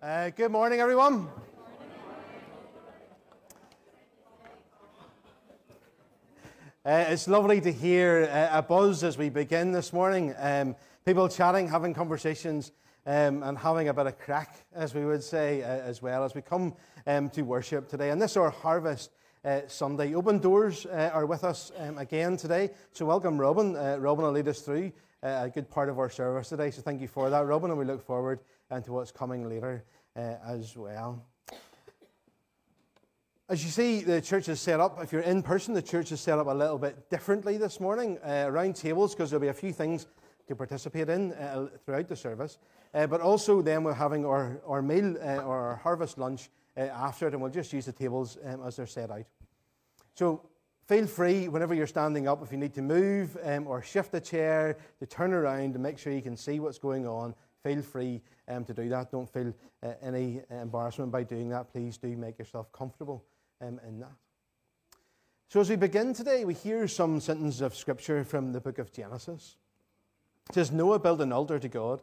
Uh, good morning, everyone. Uh, it's lovely to hear uh, a buzz as we begin this morning. Um, people chatting, having conversations, um, and having a bit of crack, as we would say, uh, as well as we come um, to worship today. And this is our Harvest uh, Sunday. Open Doors uh, are with us um, again today. So, welcome, Robin. Robin will lead us through a good part of our service today. So, thank you for that, Robin, and we look forward to what's coming later as well. As you see, the church is set up. If you're in person, the church is set up a little bit differently this morning uh, around tables because there'll be a few things to participate in uh, throughout the service. Uh, but also, then we're having our, our meal uh, or our harvest lunch uh, after it, and we'll just use the tables um, as they're set out. So, feel free whenever you're standing up if you need to move um, or shift a chair to turn around to make sure you can see what's going on. Feel free um, to do that. Don't feel uh, any embarrassment by doing that. Please do make yourself comfortable um, in that. So, as we begin today, we hear some sentences of scripture from the book of Genesis. It says, Noah built an altar to God.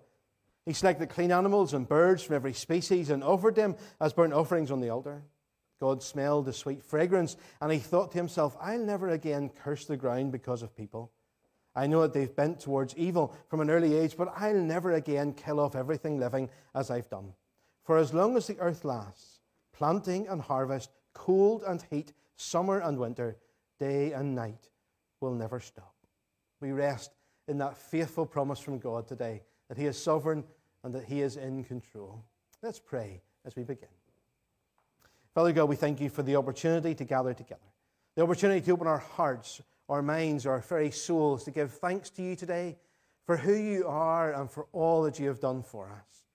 He selected clean animals and birds from every species and offered them as burnt offerings on the altar. God smelled the sweet fragrance, and he thought to himself, I'll never again curse the ground because of people. I know that they've bent towards evil from an early age, but I'll never again kill off everything living as I've done. For as long as the earth lasts, planting and harvest, cold and heat, summer and winter, day and night will never stop. We rest in that faithful promise from God today that He is sovereign and that He is in control. Let's pray as we begin. Father God, we thank you for the opportunity to gather together, the opportunity to open our hearts, our minds, our very souls to give thanks to you today for who you are and for all that you have done for us,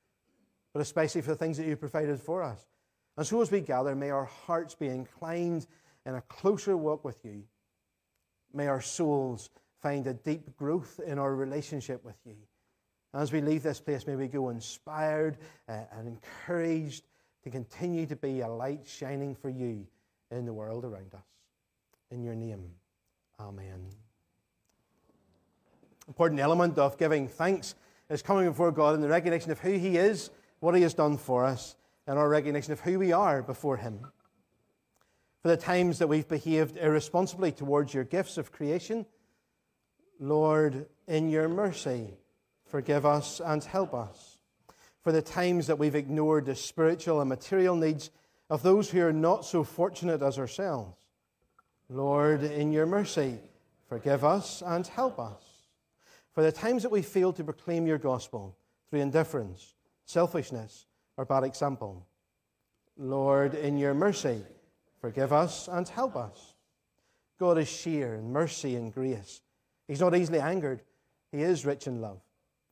but especially for the things that you provided for us. And so, as we gather, may our hearts be inclined in a closer walk with you. May our souls find a deep growth in our relationship with you. As we leave this place, may we go inspired uh, and encouraged to continue to be a light shining for you in the world around us. In your name, Amen. Important element of giving thanks is coming before God in the recognition of who He is, what He has done for us, and our recognition of who we are before Him. For the times that we've behaved irresponsibly towards your gifts of creation, Lord, in your mercy, forgive us and help us. For the times that we've ignored the spiritual and material needs of those who are not so fortunate as ourselves, Lord, in your mercy, forgive us and help us. For the times that we fail to proclaim your gospel through indifference, selfishness, or bad example. Lord, in your mercy, forgive us and help us. God is sheer in mercy and grace. He's not easily angered, He is rich in love.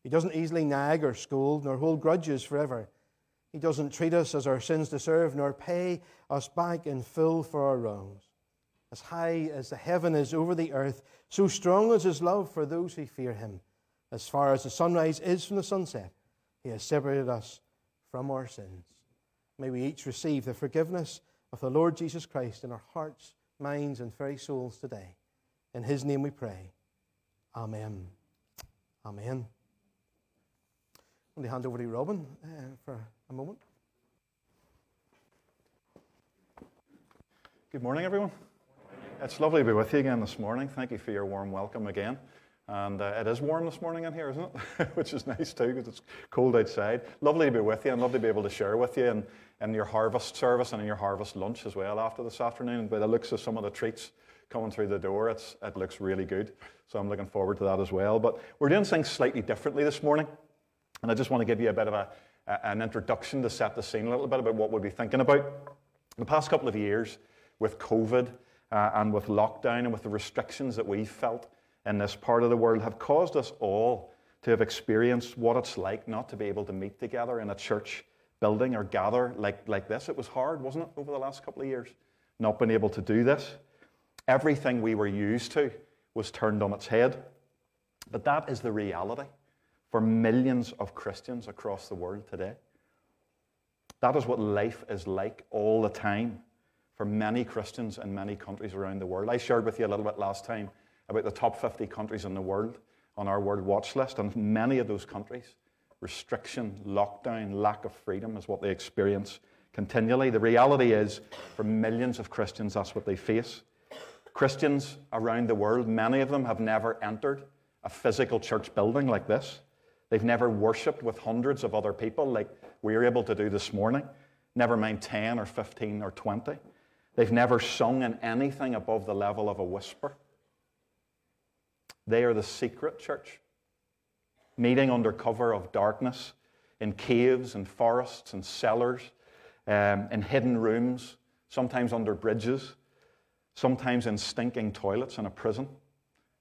He doesn't easily nag or scold, nor hold grudges forever. He doesn't treat us as our sins deserve, nor pay us back in full for our wrongs. As high as the heaven is over the earth, so strong is his love for those who fear him. As far as the sunrise is from the sunset, he has separated us from our sins. May we each receive the forgiveness of the Lord Jesus Christ in our hearts, minds, and very souls today. In his name we pray. Amen. Amen. I'm going to hand over to Robin uh, for a moment. Good morning, everyone. It's lovely to be with you again this morning. Thank you for your warm welcome again. And uh, it is warm this morning in here, isn't it? Which is nice too, because it's cold outside. Lovely to be with you and lovely to be able to share with you in, in your harvest service and in your harvest lunch as well after this afternoon. By the looks of some of the treats coming through the door, it's, it looks really good. So I'm looking forward to that as well. But we're doing things slightly differently this morning. And I just want to give you a bit of a, an introduction to set the scene a little bit about what we'll be thinking about. The past couple of years with COVID uh, and with lockdown and with the restrictions that we felt, in this part of the world have caused us all to have experienced what it's like not to be able to meet together in a church building or gather like, like this. It was hard, wasn't it, over the last couple of years, not being able to do this. Everything we were used to was turned on its head. But that is the reality for millions of Christians across the world today. That is what life is like all the time for many Christians in many countries around the world. I shared with you a little bit last time about the top 50 countries in the world on our World Watch list, and many of those countries restriction, lockdown, lack of freedom is what they experience continually. The reality is, for millions of Christians, that's what they face. Christians around the world, many of them have never entered a physical church building like this. They've never worshipped with hundreds of other people like we are able to do this morning, never mind 10 or 15 or 20. They've never sung in anything above the level of a whisper. They are the secret church, meeting under cover of darkness in caves and forests and cellars, um, in hidden rooms, sometimes under bridges, sometimes in stinking toilets in a prison,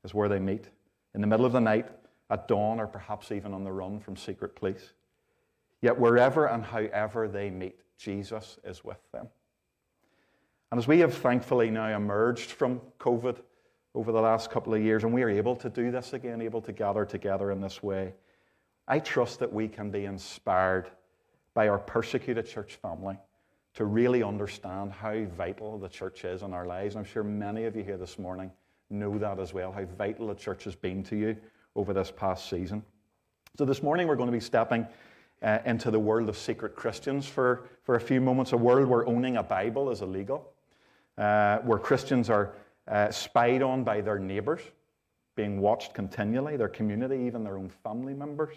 is where they meet. In the middle of the night, at dawn, or perhaps even on the run from secret police. Yet, wherever and however they meet, Jesus is with them. And as we have thankfully now emerged from COVID over the last couple of years, and we are able to do this again, able to gather together in this way, I trust that we can be inspired by our persecuted church family to really understand how vital the church is in our lives. I'm sure many of you here this morning know that as well, how vital the church has been to you over this past season. So, this morning we're going to be stepping uh, into the world of secret Christians for, for a few moments, a world where owning a Bible is illegal, uh, where Christians are uh, spied on by their neighbours, being watched continually, their community, even their own family members,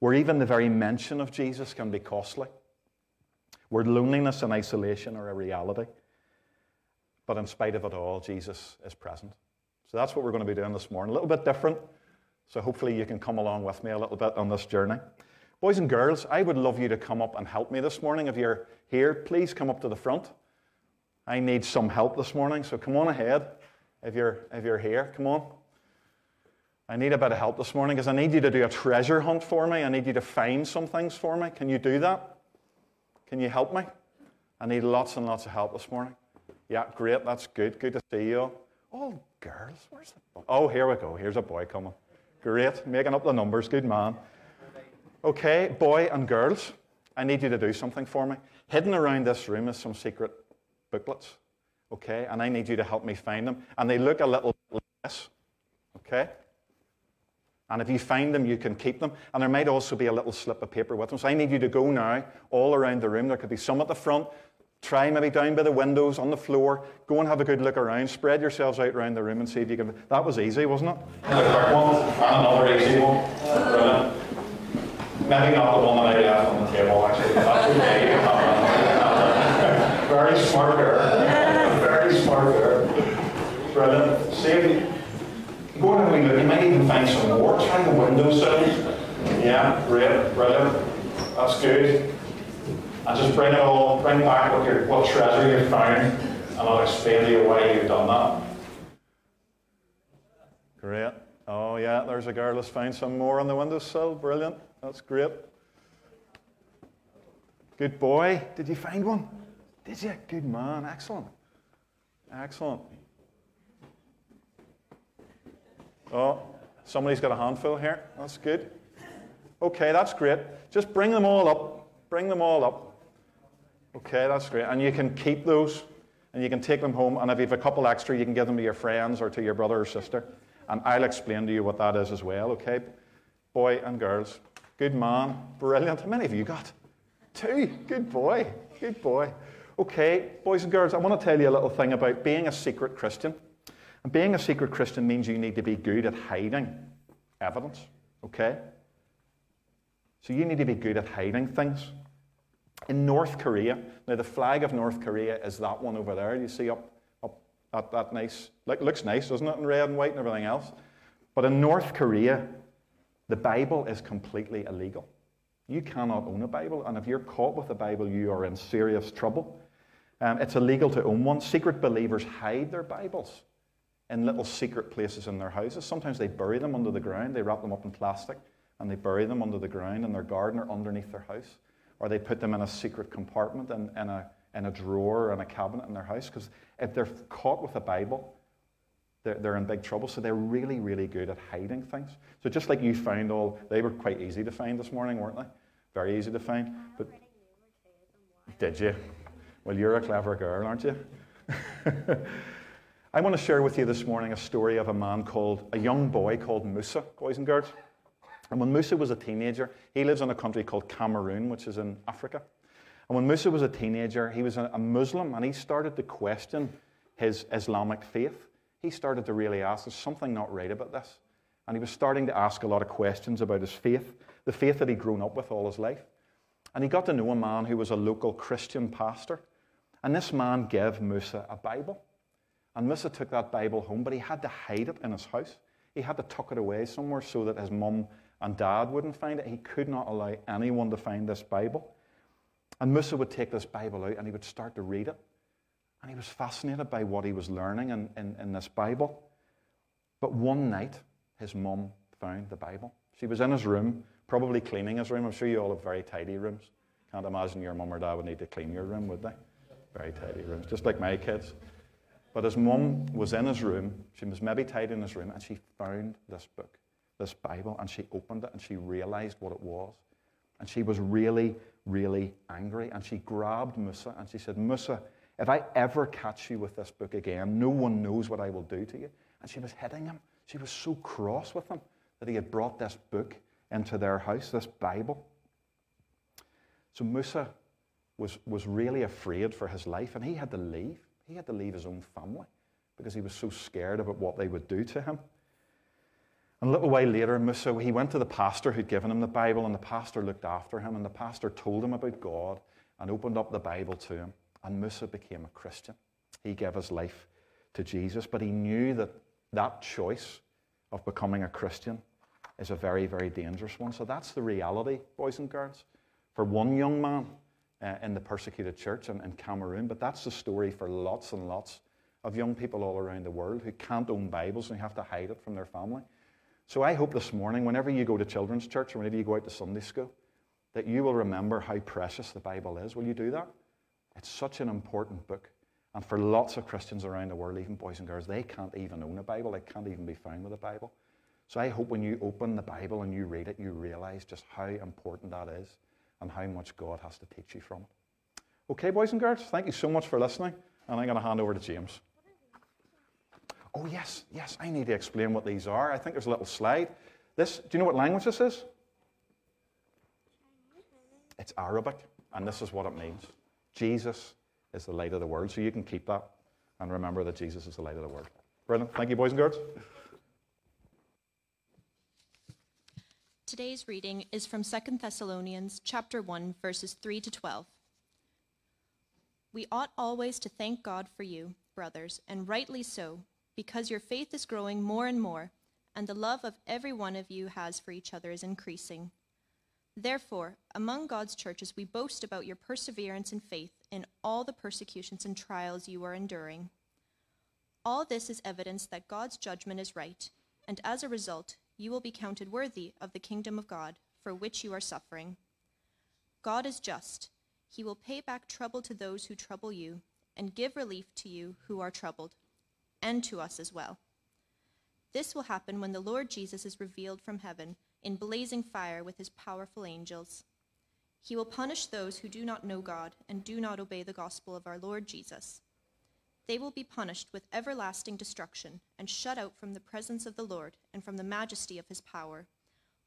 where even the very mention of Jesus can be costly, where loneliness and isolation are a reality. But in spite of it all, Jesus is present. So that's what we're going to be doing this morning. A little bit different. So hopefully you can come along with me a little bit on this journey. Boys and girls, I would love you to come up and help me this morning. If you're here, please come up to the front. I need some help this morning, so come on ahead. If you're, if you're here, come on. I need a bit of help this morning because I need you to do a treasure hunt for me. I need you to find some things for me. Can you do that? Can you help me? I need lots and lots of help this morning. Yeah, great. That's good. Good to see you. Oh, girls, where's the boy? Oh, here we go. Here's a boy coming. Great. Making up the numbers. Good man. Okay, boy and girls, I need you to do something for me. Hidden around this room is some secret booklets. Okay, and I need you to help me find them. And they look a little like this. Okay? And if you find them, you can keep them. And there might also be a little slip of paper with them. So I need you to go now all around the room. There could be some at the front. Try maybe down by the windows, on the floor. Go and have a good look around. Spread yourselves out around the room and see if you can. That was easy, wasn't it? another easy one. Maybe not the one that I left on the table, actually. That's okay. Very smart girl. Very smart girl. Brilliant. See if you Go and have a look. You might even find some more. Try the windowsills. Yeah, great, brilliant. That's good. And just bring it all, bring back what, your, what treasure you found, and I'll explain to you why you've done that. Great. Oh, yeah, there's a girl that's found some more on the windowsill. Brilliant. That's great. Good boy. Did you find one? Did you? Good man. Excellent. Excellent. Oh, somebody's got a handful here. That's good. Okay, that's great. Just bring them all up. Bring them all up. Okay, that's great. And you can keep those and you can take them home. And if you have a couple extra, you can give them to your friends or to your brother or sister. And I'll explain to you what that is as well, okay? Boy and girls. Good man. Brilliant. How many have you got? Two. Good boy. Good boy. Okay, boys and girls, I want to tell you a little thing about being a secret Christian. And being a secret Christian means you need to be good at hiding evidence, okay? So you need to be good at hiding things. In North Korea, now the flag of North Korea is that one over there. You see up, up that, that nice, like, looks nice, doesn't it, in red and white and everything else? But in North Korea, the Bible is completely illegal. You cannot own a Bible, and if you're caught with a Bible, you are in serious trouble. Um, it's illegal to own one. Secret believers hide their Bibles in little secret places in their houses. Sometimes they bury them under the ground, they wrap them up in plastic, and they bury them under the ground in their garden or underneath their house. Or they put them in a secret compartment in, in, a, in a drawer or in a cabinet in their house. Because if they're caught with a Bible, they're, they're in big trouble. So they're really, really good at hiding things. So just like you found all, they were quite easy to find this morning, weren't they? Very easy to find. But did you? Well, you're a clever girl, aren't you? I want to share with you this morning a story of a man called, a young boy called Musa, boys and girls. And when Musa was a teenager, he lives in a country called Cameroon, which is in Africa. And when Musa was a teenager, he was a Muslim and he started to question his Islamic faith. He started to really ask, there's something not right about this. And he was starting to ask a lot of questions about his faith, the faith that he'd grown up with all his life. And he got to know a man who was a local Christian pastor. And this man gave Musa a Bible. And Musa took that Bible home, but he had to hide it in his house. He had to tuck it away somewhere so that his mum and dad wouldn't find it. He could not allow anyone to find this Bible. And Musa would take this Bible out and he would start to read it. And he was fascinated by what he was learning in, in, in this Bible. But one night, his mum found the Bible. She was in his room, probably cleaning his room. I'm sure you all have very tidy rooms. Can't imagine your mum or dad would need to clean your room, would they? Very tidy rooms, just like my kids. But his mum was in his room. She was maybe tidy in his room, and she found this book, this Bible, and she opened it and she realized what it was. And she was really, really angry. And she grabbed Musa and she said, Musa, if I ever catch you with this book again, no one knows what I will do to you. And she was hitting him. She was so cross with him that he had brought this book into their house, this Bible. So Musa was, was really afraid for his life and he had to leave. He had to leave his own family because he was so scared about what they would do to him. And a little while later, Musa, he went to the pastor who'd given him the Bible, and the pastor looked after him, and the pastor told him about God and opened up the Bible to him. And Musa became a Christian. He gave his life to Jesus, but he knew that that choice of becoming a Christian is a very, very dangerous one. So that's the reality, boys and girls, for one young man uh, in the persecuted church in, in Cameroon. But that's the story for lots and lots of young people all around the world who can't own Bibles and have to hide it from their family. So I hope this morning, whenever you go to children's church or whenever you go out to Sunday school, that you will remember how precious the Bible is. Will you do that? It's such an important book. And for lots of Christians around the world, even boys and girls, they can't even own a Bible. They can't even be found with a Bible. So I hope when you open the Bible and you read it, you realize just how important that is and how much God has to teach you from it. Okay, boys and girls, thank you so much for listening. And I'm going to hand over to James. Oh, yes, yes, I need to explain what these are. I think there's a little slide. This, do you know what language this is? It's Arabic, and this is what it means Jesus is the light of the world. So you can keep that and remember that Jesus is the light of the world. Brilliant. Thank you, boys and girls. Today's reading is from 2 Thessalonians chapter 1 verses 3 to 12. We ought always to thank God for you, brothers, and rightly so, because your faith is growing more and more, and the love of every one of you has for each other is increasing. Therefore, among God's churches we boast about your perseverance and faith in all the persecutions and trials you are enduring. All this is evidence that God's judgment is right, and as a result, you will be counted worthy of the kingdom of God for which you are suffering. God is just. He will pay back trouble to those who trouble you, and give relief to you who are troubled, and to us as well. This will happen when the Lord Jesus is revealed from heaven in blazing fire with his powerful angels. He will punish those who do not know God and do not obey the gospel of our Lord Jesus they will be punished with everlasting destruction and shut out from the presence of the Lord and from the majesty of his power,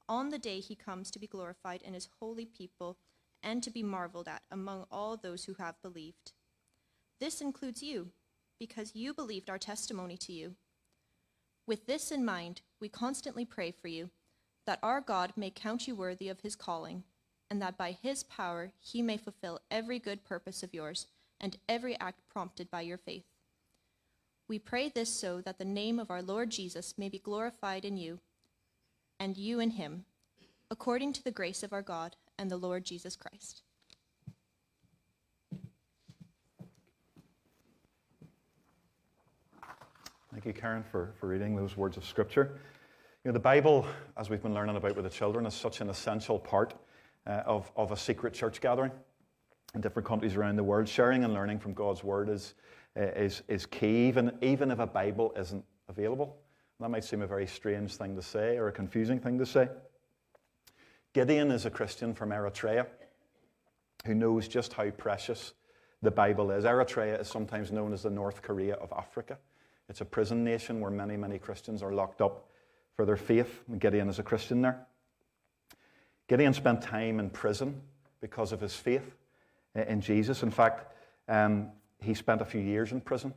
on the day he comes to be glorified in his holy people and to be marveled at among all those who have believed. This includes you, because you believed our testimony to you. With this in mind, we constantly pray for you, that our God may count you worthy of his calling, and that by his power he may fulfill every good purpose of yours and every act prompted by your faith. We pray this so that the name of our Lord Jesus may be glorified in you, and you in him, according to the grace of our God and the Lord Jesus Christ. Thank you, Karen, for, for reading those words of Scripture. You know, the Bible, as we've been learning about with the children, is such an essential part uh, of, of a secret church gathering in different countries around the world. Sharing and learning from God's Word is, is, is key, even, even if a Bible isn't available. That might seem a very strange thing to say or a confusing thing to say. Gideon is a Christian from Eritrea who knows just how precious the Bible is. Eritrea is sometimes known as the North Korea of Africa. It's a prison nation where many, many Christians are locked up for their faith. Gideon is a Christian there. Gideon spent time in prison because of his faith in Jesus. In fact, um, he spent a few years in prison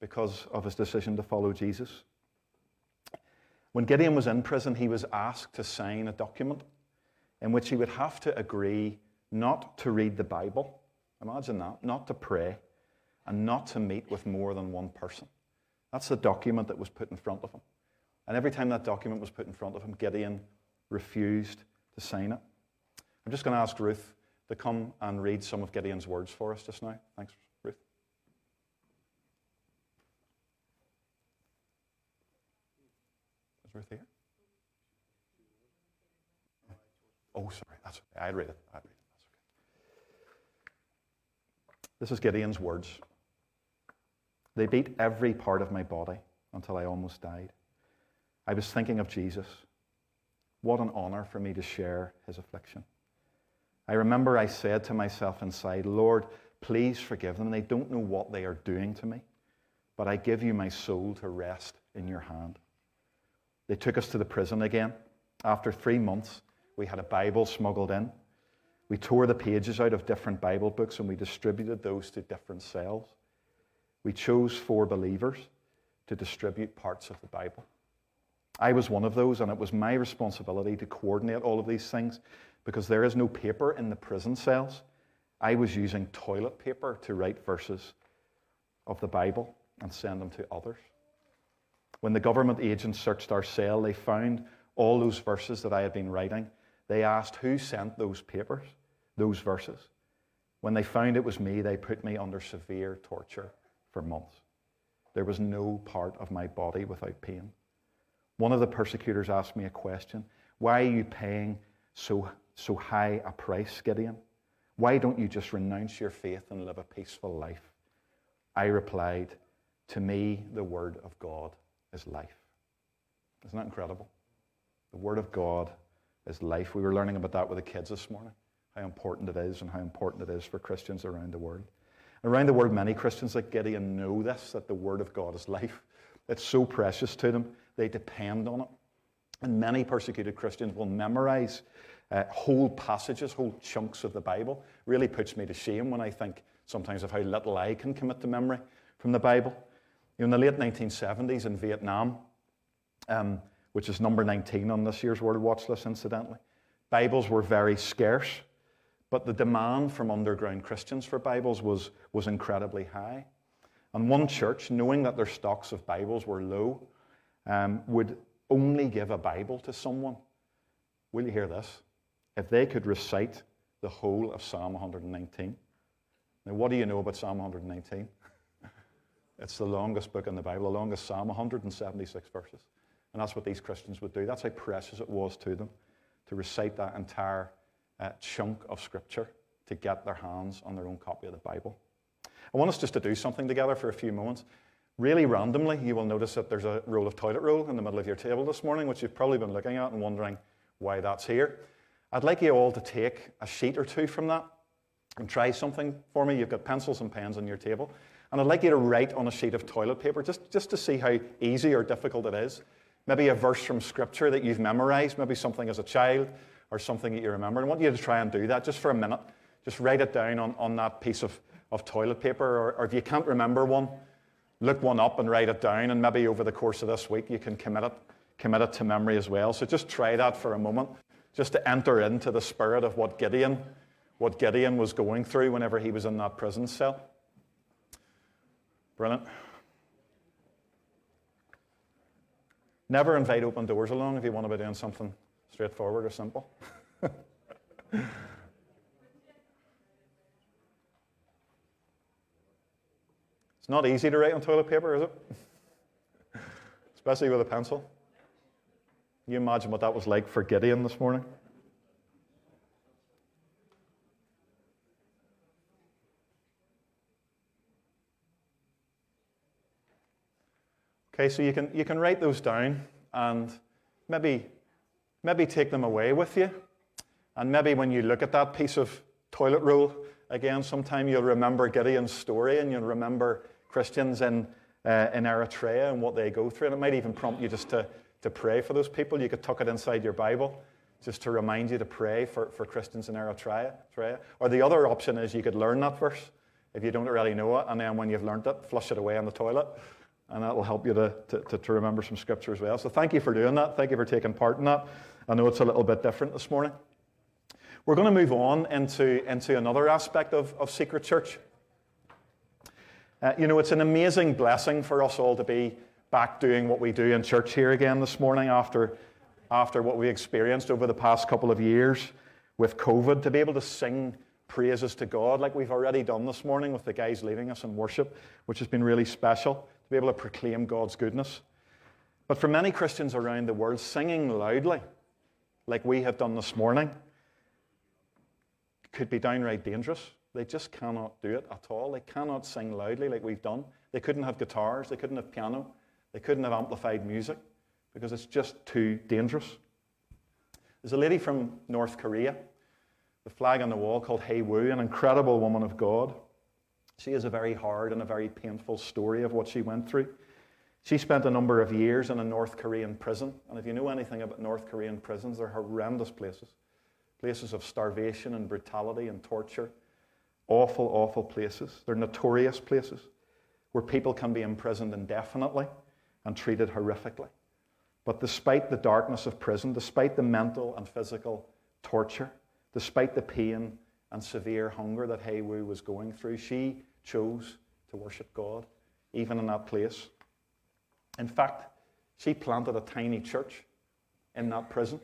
because of his decision to follow Jesus. When Gideon was in prison, he was asked to sign a document in which he would have to agree not to read the Bible. Imagine that, not to pray, and not to meet with more than one person. That's the document that was put in front of him. And every time that document was put in front of him, Gideon refused to sign it. I'm just going to ask Ruth to come and read some of Gideon's words for us just now. Thanks, Oh, sorry. That's okay. I'd read it. I'd read it. That's okay. This is Gideon's words. They beat every part of my body until I almost died. I was thinking of Jesus. What an honor for me to share his affliction. I remember I said to myself inside, Lord, please forgive them. They don't know what they are doing to me, but I give you my soul to rest in your hand. They took us to the prison again. After three months, we had a Bible smuggled in. We tore the pages out of different Bible books and we distributed those to different cells. We chose four believers to distribute parts of the Bible. I was one of those, and it was my responsibility to coordinate all of these things because there is no paper in the prison cells. I was using toilet paper to write verses of the Bible and send them to others. When the government agents searched our cell, they found all those verses that I had been writing. They asked who sent those papers, those verses. When they found it was me, they put me under severe torture for months. There was no part of my body without pain. One of the persecutors asked me a question Why are you paying so, so high a price, Gideon? Why don't you just renounce your faith and live a peaceful life? I replied, To me, the Word of God is life. Isn't that incredible? The Word of God is life. We were learning about that with the kids this morning, how important it is and how important it is for Christians around the world. Around the world, many Christians like Gideon know this that the Word of God is life. It's so precious to them, they depend on it. And many persecuted Christians will memorize uh, whole passages, whole chunks of the Bible. Really puts me to shame when I think sometimes of how little I can commit to memory from the Bible. In the late 1970s in Vietnam, um, which is number 19 on this year's World Watch list, incidentally, Bibles were very scarce. But the demand from underground Christians for Bibles was, was incredibly high. And one church, knowing that their stocks of Bibles were low, um, would only give a Bible to someone. Will you hear this? If they could recite the whole of Psalm 119. Now, what do you know about Psalm 119? It's the longest book in the Bible, the longest Psalm, 176 verses. And that's what these Christians would do. That's how precious it was to them to recite that entire uh, chunk of Scripture to get their hands on their own copy of the Bible. I want us just to do something together for a few moments. Really randomly, you will notice that there's a roll of toilet roll in the middle of your table this morning, which you've probably been looking at and wondering why that's here. I'd like you all to take a sheet or two from that and try something for me. You've got pencils and pens on your table. And I'd like you to write on a sheet of toilet paper just, just to see how easy or difficult it is. Maybe a verse from Scripture that you've memorized, maybe something as a child or something that you remember. I want you to try and do that just for a minute. Just write it down on, on that piece of, of toilet paper, or, or if you can't remember one, look one up and write it down, and maybe over the course of this week you can commit it, commit it to memory as well. So just try that for a moment, just to enter into the spirit of what Gideon, what Gideon was going through whenever he was in that prison cell. Brilliant. Never invite open doors along if you want to be doing something Straightforward or simple? it's not easy to write on toilet paper, is it? Especially with a pencil. Can you imagine what that was like for Gideon this morning? Okay, so you can, you can write those down and maybe maybe take them away with you. And maybe when you look at that piece of toilet roll again, sometime you'll remember Gideon's story and you'll remember Christians in, uh, in Eritrea and what they go through. And it might even prompt you just to, to pray for those people. You could tuck it inside your Bible just to remind you to pray for, for Christians in Eritrea. Or the other option is you could learn that verse if you don't really know it, and then when you've learned it, flush it away in the toilet. And that will help you to, to, to remember some scripture as well. So thank you for doing that. Thank you for taking part in that. I know it's a little bit different this morning. We're going to move on into, into another aspect of, of Secret Church. Uh, you know, it's an amazing blessing for us all to be back doing what we do in church here again this morning after after what we experienced over the past couple of years with COVID, to be able to sing praises to God like we've already done this morning with the guys leading us in worship, which has been really special, to be able to proclaim God's goodness. But for many Christians around the world, singing loudly, like we have done this morning, could be downright dangerous. They just cannot do it at all. They cannot sing loudly like we've done. They couldn't have guitars, they couldn't have piano, they couldn't have amplified music because it's just too dangerous. There's a lady from North Korea, the flag on the wall called Hea Woo, an incredible woman of God. She has a very hard and a very painful story of what she went through. She spent a number of years in a North Korean prison. And if you know anything about North Korean prisons, they're horrendous places places of starvation and brutality and torture. Awful, awful places. They're notorious places where people can be imprisoned indefinitely and treated horrifically. But despite the darkness of prison, despite the mental and physical torture, despite the pain and severe hunger that Hea Woo was going through, she chose to worship God, even in that place. In fact, she planted a tiny church in that prison,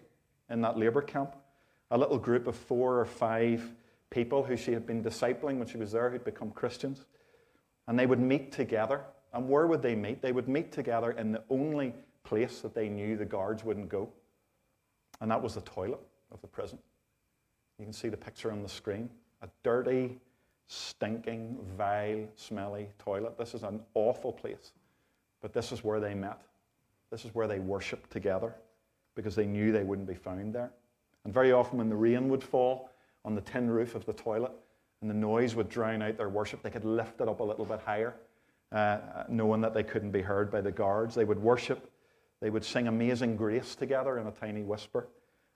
in that labor camp. A little group of four or five people who she had been discipling when she was there, who'd become Christians. And they would meet together. And where would they meet? They would meet together in the only place that they knew the guards wouldn't go. And that was the toilet of the prison. You can see the picture on the screen. A dirty, stinking, vile, smelly toilet. This is an awful place. But this is where they met. This is where they worshipped together because they knew they wouldn't be found there. And very often, when the rain would fall on the tin roof of the toilet and the noise would drown out their worship, they could lift it up a little bit higher, uh, knowing that they couldn't be heard by the guards. They would worship they would sing Amazing Grace together in a tiny whisper,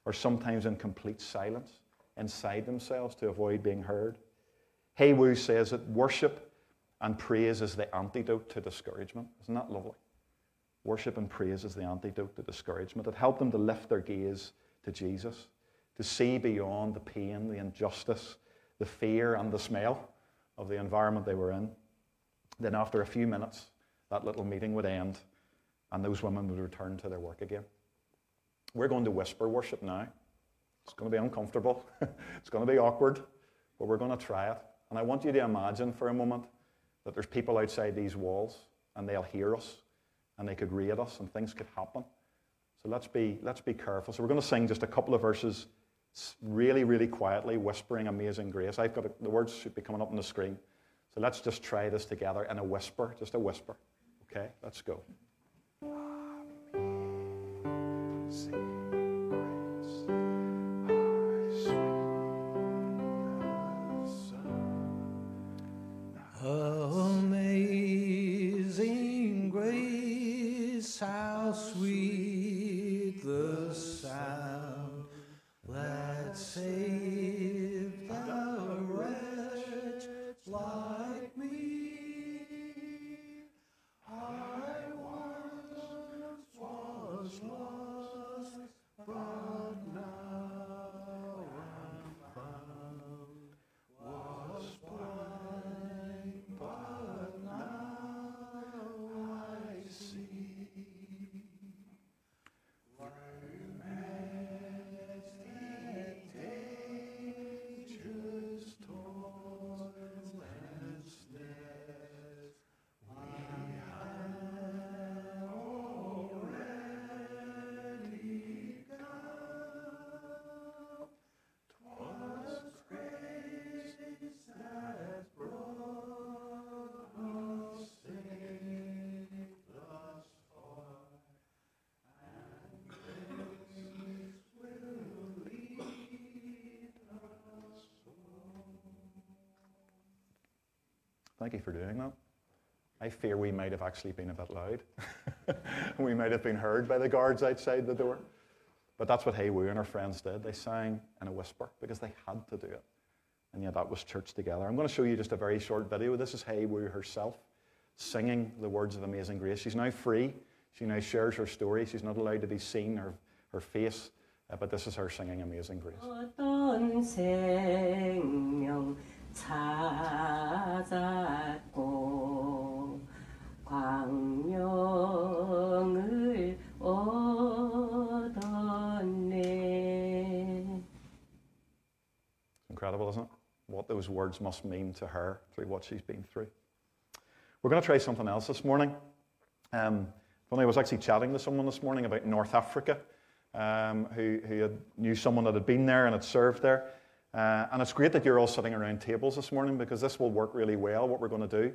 or sometimes in complete silence inside themselves to avoid being heard. Hea Woo says that worship and praise is the antidote to discouragement. Isn't that lovely? Worship and praise is the antidote to discouragement. It helped them to lift their gaze to Jesus, to see beyond the pain, the injustice, the fear, and the smell of the environment they were in. Then, after a few minutes, that little meeting would end and those women would return to their work again. We're going to whisper worship now. It's going to be uncomfortable, it's going to be awkward, but we're going to try it. And I want you to imagine for a moment that there's people outside these walls and they'll hear us and they could read us and things could happen. So let's be, let's be careful. So we're going to sing just a couple of verses really, really quietly, whispering Amazing Grace. I've got a, the words should be coming up on the screen. So let's just try this together in a whisper, just a whisper. Okay, let's go. Thank you for doing that. I fear we might have actually been a bit loud. we might have been heard by the guards outside the door. But that's what Hea and her friends did. They sang in a whisper because they had to do it. And yet that was church together. I'm going to show you just a very short video. This is Hea herself singing the words of Amazing Grace. She's now free. She now shares her story. She's not allowed to be seen, her, her face, uh, but this is her singing Amazing Grace. 어떤 생명 찾았고 광명을 얻었네 Incredible, isn't it? What those words must mean to her through what she's been through. We're going to try something else this morning. Um, funny, I was actually chatting to someone this morning about North Africa um, who, who had, knew someone that had been there and had served there. Uh, and it's great that you're all sitting around tables this morning because this will work really well, what we're going to do.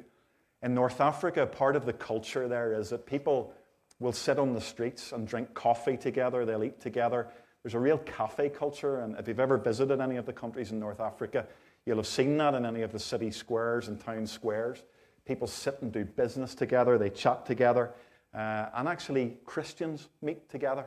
In North Africa, part of the culture there is that people will sit on the streets and drink coffee together, they'll eat together. There's a real cafe culture, and if you've ever visited any of the countries in North Africa, you'll have seen that in any of the city squares and town squares. People sit and do business together, they chat together, uh, and actually, Christians meet together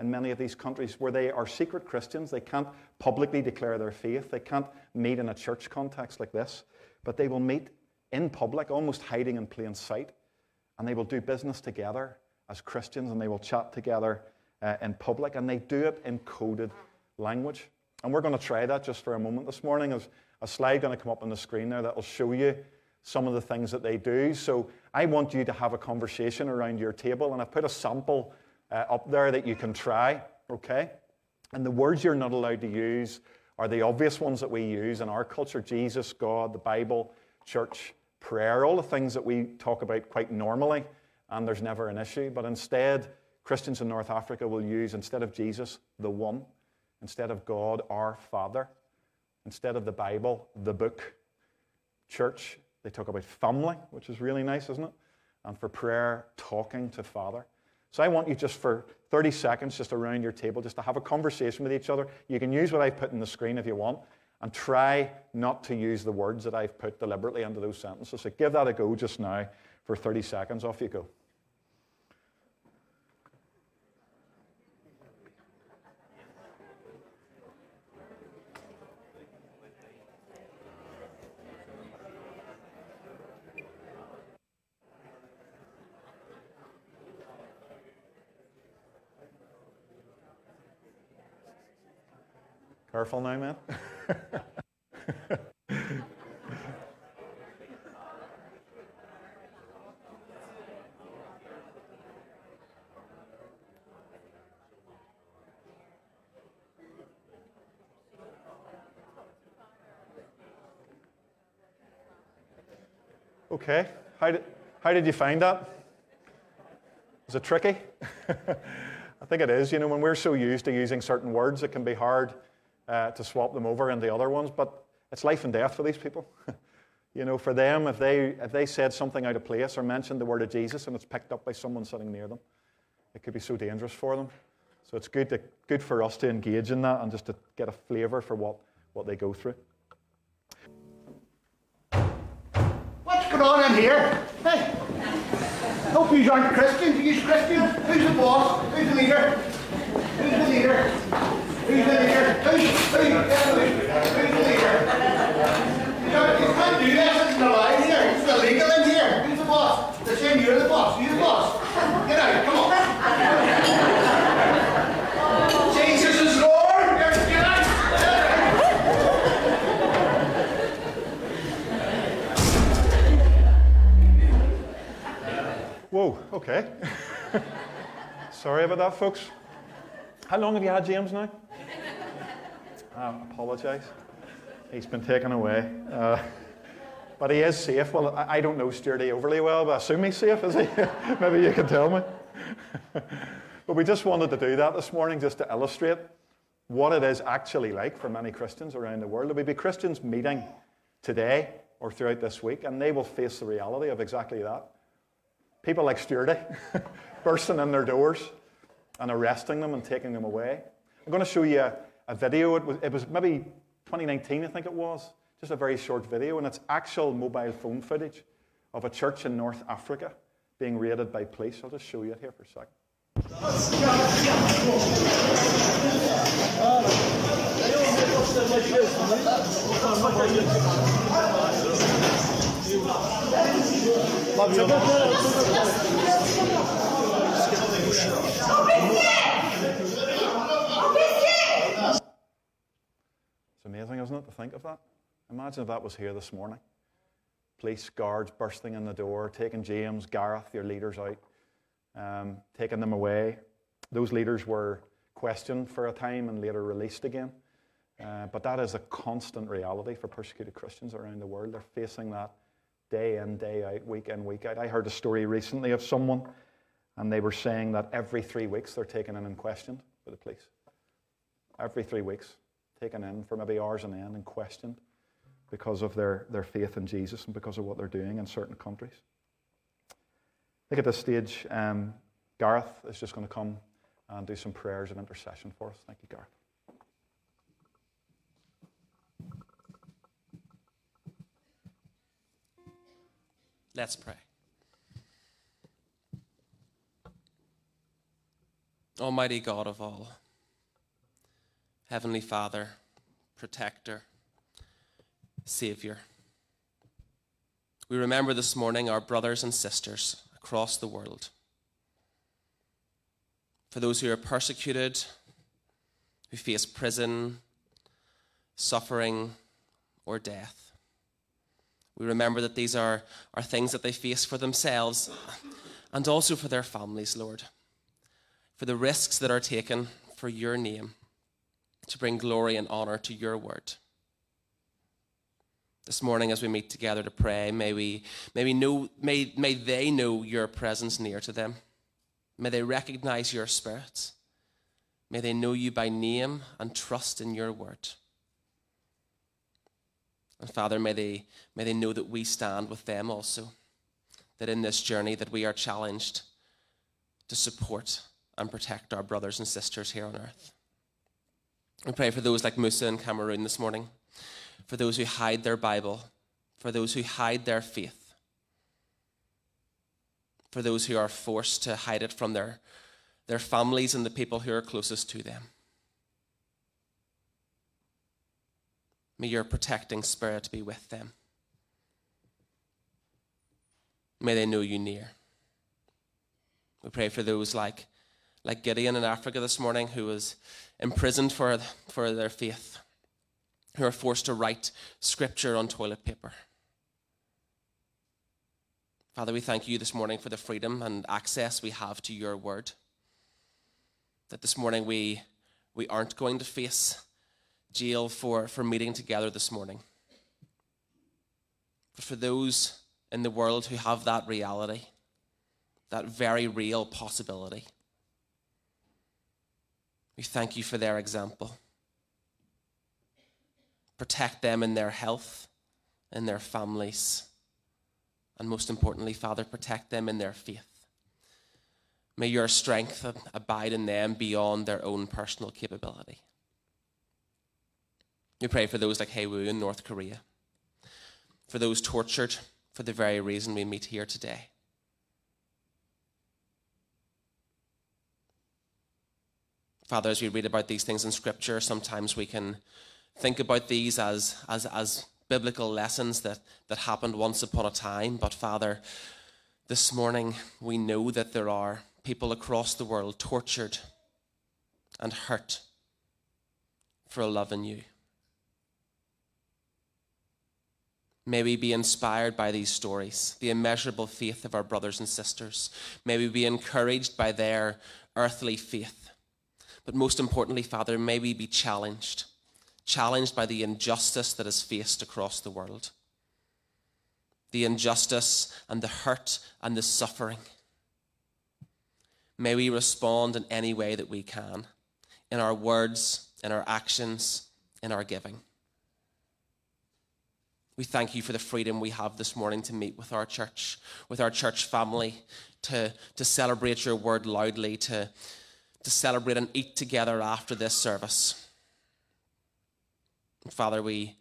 in many of these countries where they are secret Christians. They can't publicly declare their faith, they can't meet in a church context like this, but they will meet in public, almost hiding in plain sight, and they will do business together as Christians and they will chat together uh, in public, and they do it in coded language. And we're going to try that just for a moment this morning. There's a slide going to come up on the screen there that will show you some of the things that they do. So I want you to have a conversation around your table, and I've put a sample uh, up there that you can try, okay? And the words you're not allowed to use are the obvious ones that we use in our culture Jesus, God, the Bible, church, prayer, all the things that we talk about quite normally, and there's never an issue. But instead, Christians in North Africa will use, instead of Jesus, the one, instead of God, our Father, instead of the Bible, the book, church, they talk about family, which is really nice, isn't it? And for prayer, talking to Father. So I want you just for 30 seconds, just around your table, just to have a conversation with each other. You can use what I've put in the screen if you want, and try not to use the words that I've put deliberately into those sentences. So give that a go just now for 30 seconds. Off you go. Okay. How did, how did you find that? Is it tricky? I think it is. You know, when we're so used to using certain words, it can be hard uh, to swap them over into other ones, but it's life and death for these people. you know, for them, if they, if they said something out of place or mentioned the word of Jesus and it's picked up by someone sitting near them, it could be so dangerous for them. So it's good, to, good for us to engage in that and just to get a flavour for what, what they go through. What's going on in here? Hey, hope you aren't Christians. Are you Christians? Who's the boss? Who's the leader? Who's the leader? Who's the leader? Who's, who's, who's, the leader? You can't, do this. It's not allowed here. It's illegal in here. Who's the boss? They're you're the boss. You're the boss. Get out. Come on. Jesus is Lord. Get out. Whoa, okay. Sorry about that, folks. How long have you had James now? I apologise. He's been taken away. Uh, but he is safe. Well, I, don't know Sturdy overly well, but I assume he's safe, is he? Maybe you can tell me. but we just wanted to do that this morning just to illustrate what it is actually like for many Christians around the world. There will be Christians meeting today or throughout this week, and they will face the reality of exactly that. People like Sturdy bursting in their doors and arresting them and taking them away. I'm going to show you a, video. It was, it was maybe 2019, I think it was, just a very short video, and it's actual mobile phone footage of a church in North Africa being raided by police. I'll just show you it here for a second. It's amazing, isn't it, to think of that? Imagine if that was here this morning. Police guards bursting in the door, taking James, Gareth, your leaders out, um, taking them away. Those leaders were questioned for a time and later released again. Uh, but that is a constant reality for persecuted Christians around the world. They're facing that day in, day out, week in, week out. I heard a story recently of someone, and they were saying that every three weeks they're taken in and questioned by the police. Every three weeks, taken in for maybe hours on end and questioned because of their, their faith in Jesus and because of what they're doing in certain countries. I think at this stage, um, Gareth is just going to come and do some prayers of intercession for us. Thank you, Gareth. Let's pray. Almighty God of all, Heavenly Father, Protector, Savior, we remember this morning our brothers and sisters across the world. For those who are persecuted, who face prison, suffering, or death. We remember that these are, are things that they face for themselves and also for their families, Lord. For the risks that are taken for your name to bring glory and honor to your word. This morning, as we meet together to pray, may, we, may, we know, may, may they know your presence near to them. May they recognize your spirit. May they know you by name and trust in your word. And Father, may they, may they know that we stand with them also. That in this journey that we are challenged to support and protect our brothers and sisters here on earth. We pray for those like Musa in Cameroon this morning, for those who hide their Bible, for those who hide their faith, for those who are forced to hide it from their, their families and the people who are closest to them. May your protecting spirit be with them. May they know you near. We pray for those like, like Gideon in Africa this morning, who was imprisoned for, for their faith, who are forced to write scripture on toilet paper. Father, we thank you this morning for the freedom and access we have to your word. That this morning we, we aren't going to face jail for, for meeting together this morning. But for those in the world who have that reality, that very real possibility, we thank you for their example. Protect them in their health, in their families, and most importantly, Father, protect them in their faith. May your strength abide in them beyond their own personal capability. We pray for those like Hea Woo in North Korea, for those tortured for the very reason we meet here today. Father, as we read about these things in Scripture, sometimes we can think about these as, as, as biblical lessons that, that happened once upon a time. But Father, this morning we know that there are people across the world tortured and hurt for loving you. May we be inspired by these stories, the immeasurable faith of our brothers and sisters. May we be encouraged by their earthly faith. But most importantly, Father, may we be challenged, challenged by the injustice that is faced across the world. The injustice and the hurt and the suffering. May we respond in any way that we can, in our words, in our actions, in our giving. We thank you for the freedom we have this morning to meet with our church, with our church family, to, to celebrate your word loudly, to, to celebrate and eat together after this service. Father, we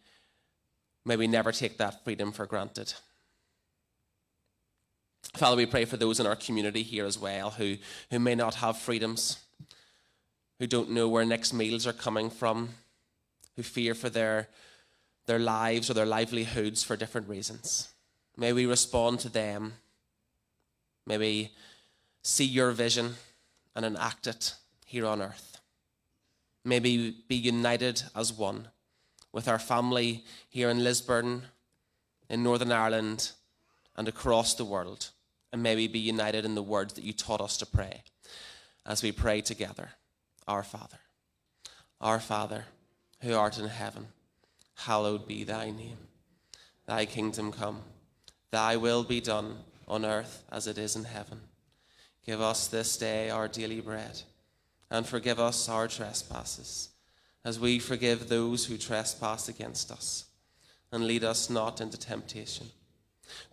may we never take that freedom for granted. Father, we pray for those in our community here as well who, who may not have freedoms, who don't know where next meals are coming from, who fear for their, their lives or their livelihoods for different reasons. May we respond to them. May we see your vision and enact it here on earth. May we be united as one with our family here in Lisburn, in Northern Ireland, and across the world. And may we be united in the words that you taught us to pray as we pray together. Our Father, our Father, who art in heaven, hallowed be thy name. Thy kingdom come, thy will be done on earth as it is in heaven. Give us this day our daily bread, and forgive us our trespasses, as we forgive those who trespass against us. And lead us not into temptation,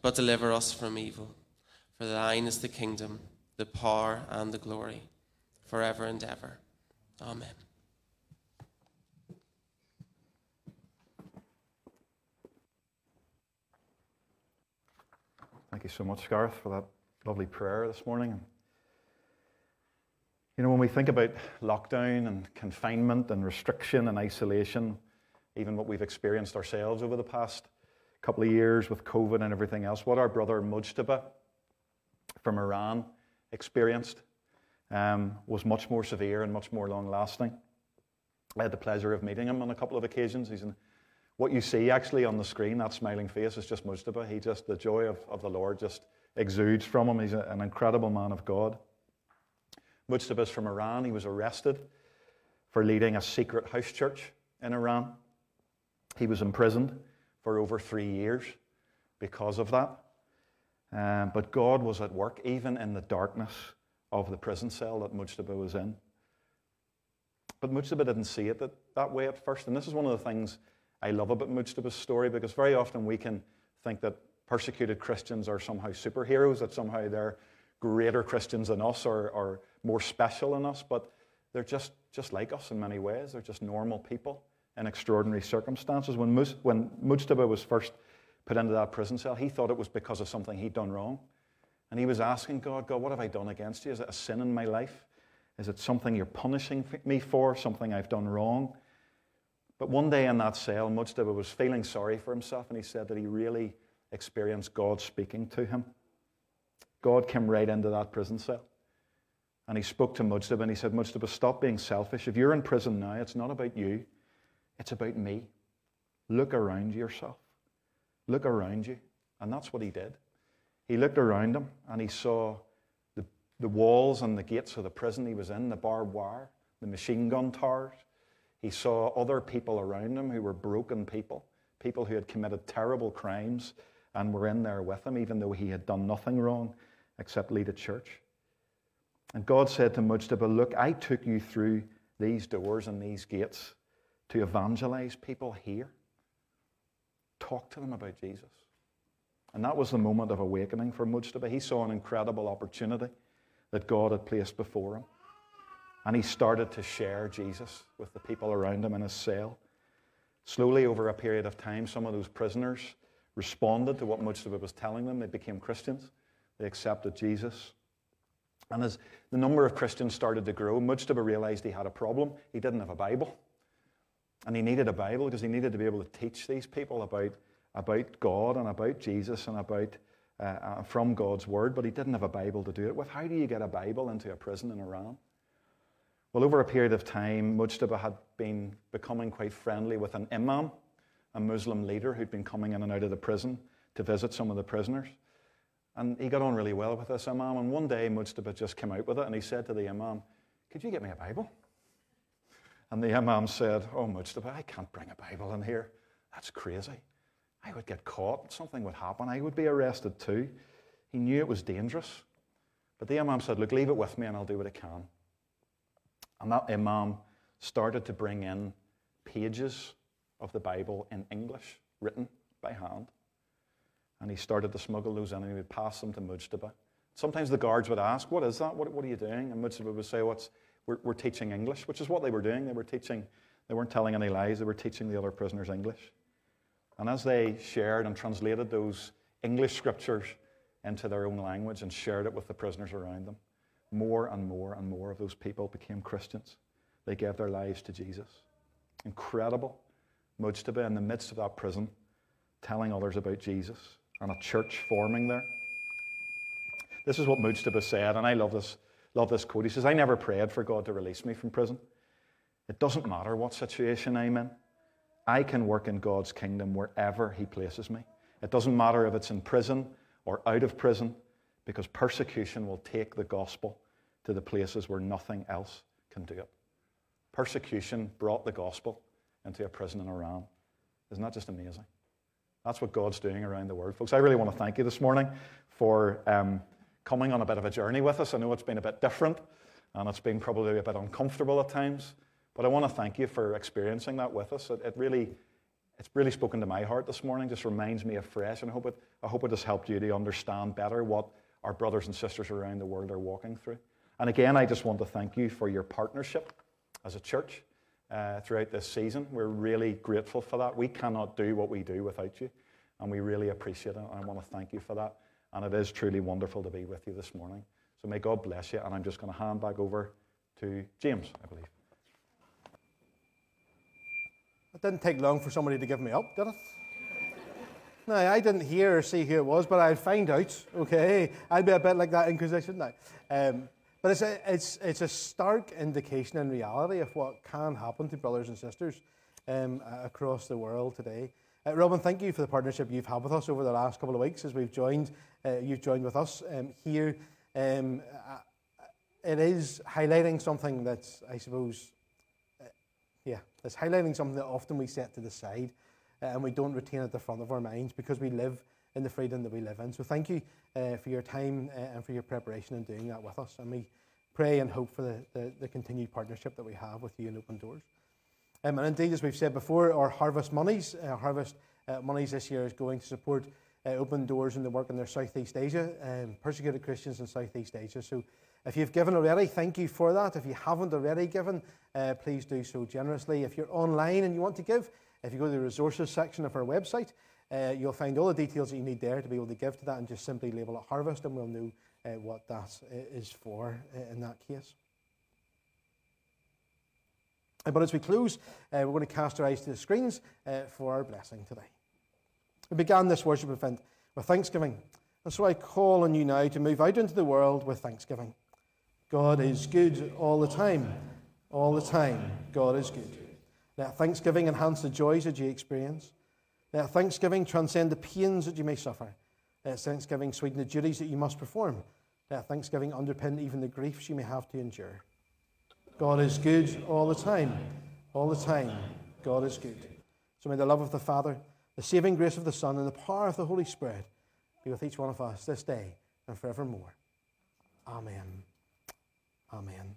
but deliver us from evil. For thine is the kingdom, the power, and the glory, forever and ever. Amen. Thank you so much, Gareth, for that lovely prayer this morning. You know, when we think about lockdown and confinement and restriction and isolation, even what we've experienced ourselves over the past couple of years with COVID and everything else, what our brother Mujtaba from Iran experienced um, was much more severe and much more long lasting. I had the pleasure of meeting him on a couple of occasions. He's in, what you see actually on the screen, that smiling face, is just Mujtaba. He just, the joy of, of the Lord just exudes from him. He's a, an incredible man of God. Mujtaba is from Iran. He was arrested for leading a secret house church in Iran. He was imprisoned for over three years because of that. Um, but God was at work even in the darkness of the prison cell that Mujtaba was in. But Mujtaba didn't see it that, that way at first. And this is one of the things I love about Mujtaba's story because very often we can think that persecuted Christians are somehow superheroes, that somehow they're greater Christians than us or, or more special than us, but they're just, just like us in many ways. They're just normal people in extraordinary circumstances. When, Mus- when Mujtaba was first put into that prison cell, he thought it was because of something he'd done wrong. And he was asking God, God, what have I done against you? Is it a sin in my life? Is it something you're punishing me for, something I've done wrong? But one day in that cell, Mujtaba was feeling sorry for himself, and he said that he really experienced God speaking to him. God came right into that prison cell. And he spoke to Mujtaba and he said, Mujtaba, stop being selfish. If you're in prison now, it's not about you, it's about me. Look around yourself. Look around you. And that's what he did. He looked around him and he saw the, the walls and the gates of the prison he was in, the barbed wire, the machine gun towers. He saw other people around him who were broken people, people who had committed terrible crimes and were in there with him, even though he had done nothing wrong except lead a church. And God said to Mujtaba, Look, I took you through these doors and these gates to evangelize people here. Talk to them about Jesus. And that was the moment of awakening for Mujtaba. He saw an incredible opportunity that God had placed before him. And he started to share Jesus with the people around him in his cell. Slowly, over a period of time, some of those prisoners responded to what Mujtaba was telling them. They became Christians, they accepted Jesus. And as the number of Christians started to grow, Mujtaba realized he had a problem. He didn't have a Bible. And he needed a Bible because he needed to be able to teach these people about, about God and about Jesus and about uh, uh, from God's Word, but he didn't have a Bible to do it with. How do you get a Bible into a prison in Iran? Well, over a period of time, Mujtaba had been becoming quite friendly with an imam, a Muslim leader who'd been coming in and out of the prison to visit some of the prisoners. And he got on really well with this imam. And one day, Mujtaba just came out with it and he said to the imam, Could you get me a Bible? And the imam said, Oh, Mujtaba, I can't bring a Bible in here. That's crazy. I would get caught. Something would happen. I would be arrested too. He knew it was dangerous. But the imam said, Look, leave it with me and I'll do what I can. And that imam started to bring in pages of the Bible in English, written by hand. And he started to smuggle those in and he would pass them to Mujtaba. Sometimes the guards would ask, What is that? What, what are you doing? And Mujtaba would say, What's, we're, we're teaching English, which is what they were doing. They were teaching, they weren't telling any lies, they were teaching the other prisoners English. And as they shared and translated those English scriptures into their own language and shared it with the prisoners around them. More and more and more of those people became Christians. They gave their lives to Jesus. Incredible. Mujtaba in the midst of that prison, telling others about Jesus and a church forming there. This is what Mujtaba said, and I love this, love this quote. He says, I never prayed for God to release me from prison. It doesn't matter what situation I'm in. I can work in God's kingdom wherever He places me. It doesn't matter if it's in prison or out of prison, because persecution will take the gospel to the places where nothing else can do it. Persecution brought the gospel into a prison in Iran. Isn't that just amazing? That's what God's doing around the world. Folks, I really want to thank you this morning for um, coming on a bit of a journey with us. I know it's been a bit different and it's been probably a bit uncomfortable at times, but I want to thank you for experiencing that with us. It, it really, it's really spoken to my heart this morning, just reminds me afresh, and I hope, it, I hope it has helped you to understand better what our brothers and sisters around the world are walking through. And again, I just want to thank you for your partnership as a church uh, throughout this season. We're really grateful for that. We cannot do what we do without you, and we really appreciate it. And I want to thank you for that. And it is truly wonderful to be with you this morning. So may God bless you. And I'm just going to hand back over to James, I believe. It didn't take long for somebody to give me up, did it? No, I didn't hear or see who it was, but I'd find out. Okay, I'd be a bit like that Inquisition now. Um, but it's a, it's, it's a stark indication in reality of what can happen to brothers and sisters um, across the world today. Uh, Robin, thank you for the partnership you've had with us over the last couple of weeks as we've joined. Uh, you've joined with us um, here. Um, uh, it is highlighting something that's, I suppose, uh, yeah, it's highlighting something that often we set to the side uh, and we don't retain at the front of our minds because we live in the freedom that we live in. So thank you uh, for your time uh, and for your preparation in doing that with us. And we pray and hope for the, the, the continued partnership that we have with you in Open Doors. Um, and indeed, as we've said before, our harvest monies, uh, harvest uh, monies this year is going to support uh, Open Doors and the work in their Southeast Asia, um, persecuted Christians in Southeast Asia. So if you've given already, thank you for that. If you haven't already given, please do so generously. If you're online and you want to give, if you go to the resources section of our website, uh, you'll find all the details that you need there to be able to give to that and just simply label it harvest and we'll know uh, what that uh, for uh, in that case. Uh, but as we close, uh, we're going to cast our eyes to the screens for our blessing today. We began this worship event with thanksgiving. And so I call on you now to move out into the world with thanksgiving. God is good all the time. All the time, God is good. Let thanksgiving enhance the joys that you experience. Let thanksgiving transcend the pains that you may suffer. Let thanksgiving sweeten the duties that you must perform. Let thanksgiving underpin even the griefs you may have to endure. God is good all the time. All the time, God is good. So may the love of the Father, the saving grace of the Son, and the power of the Holy Spirit be with each one of us this day and forevermore. Amen. Amen.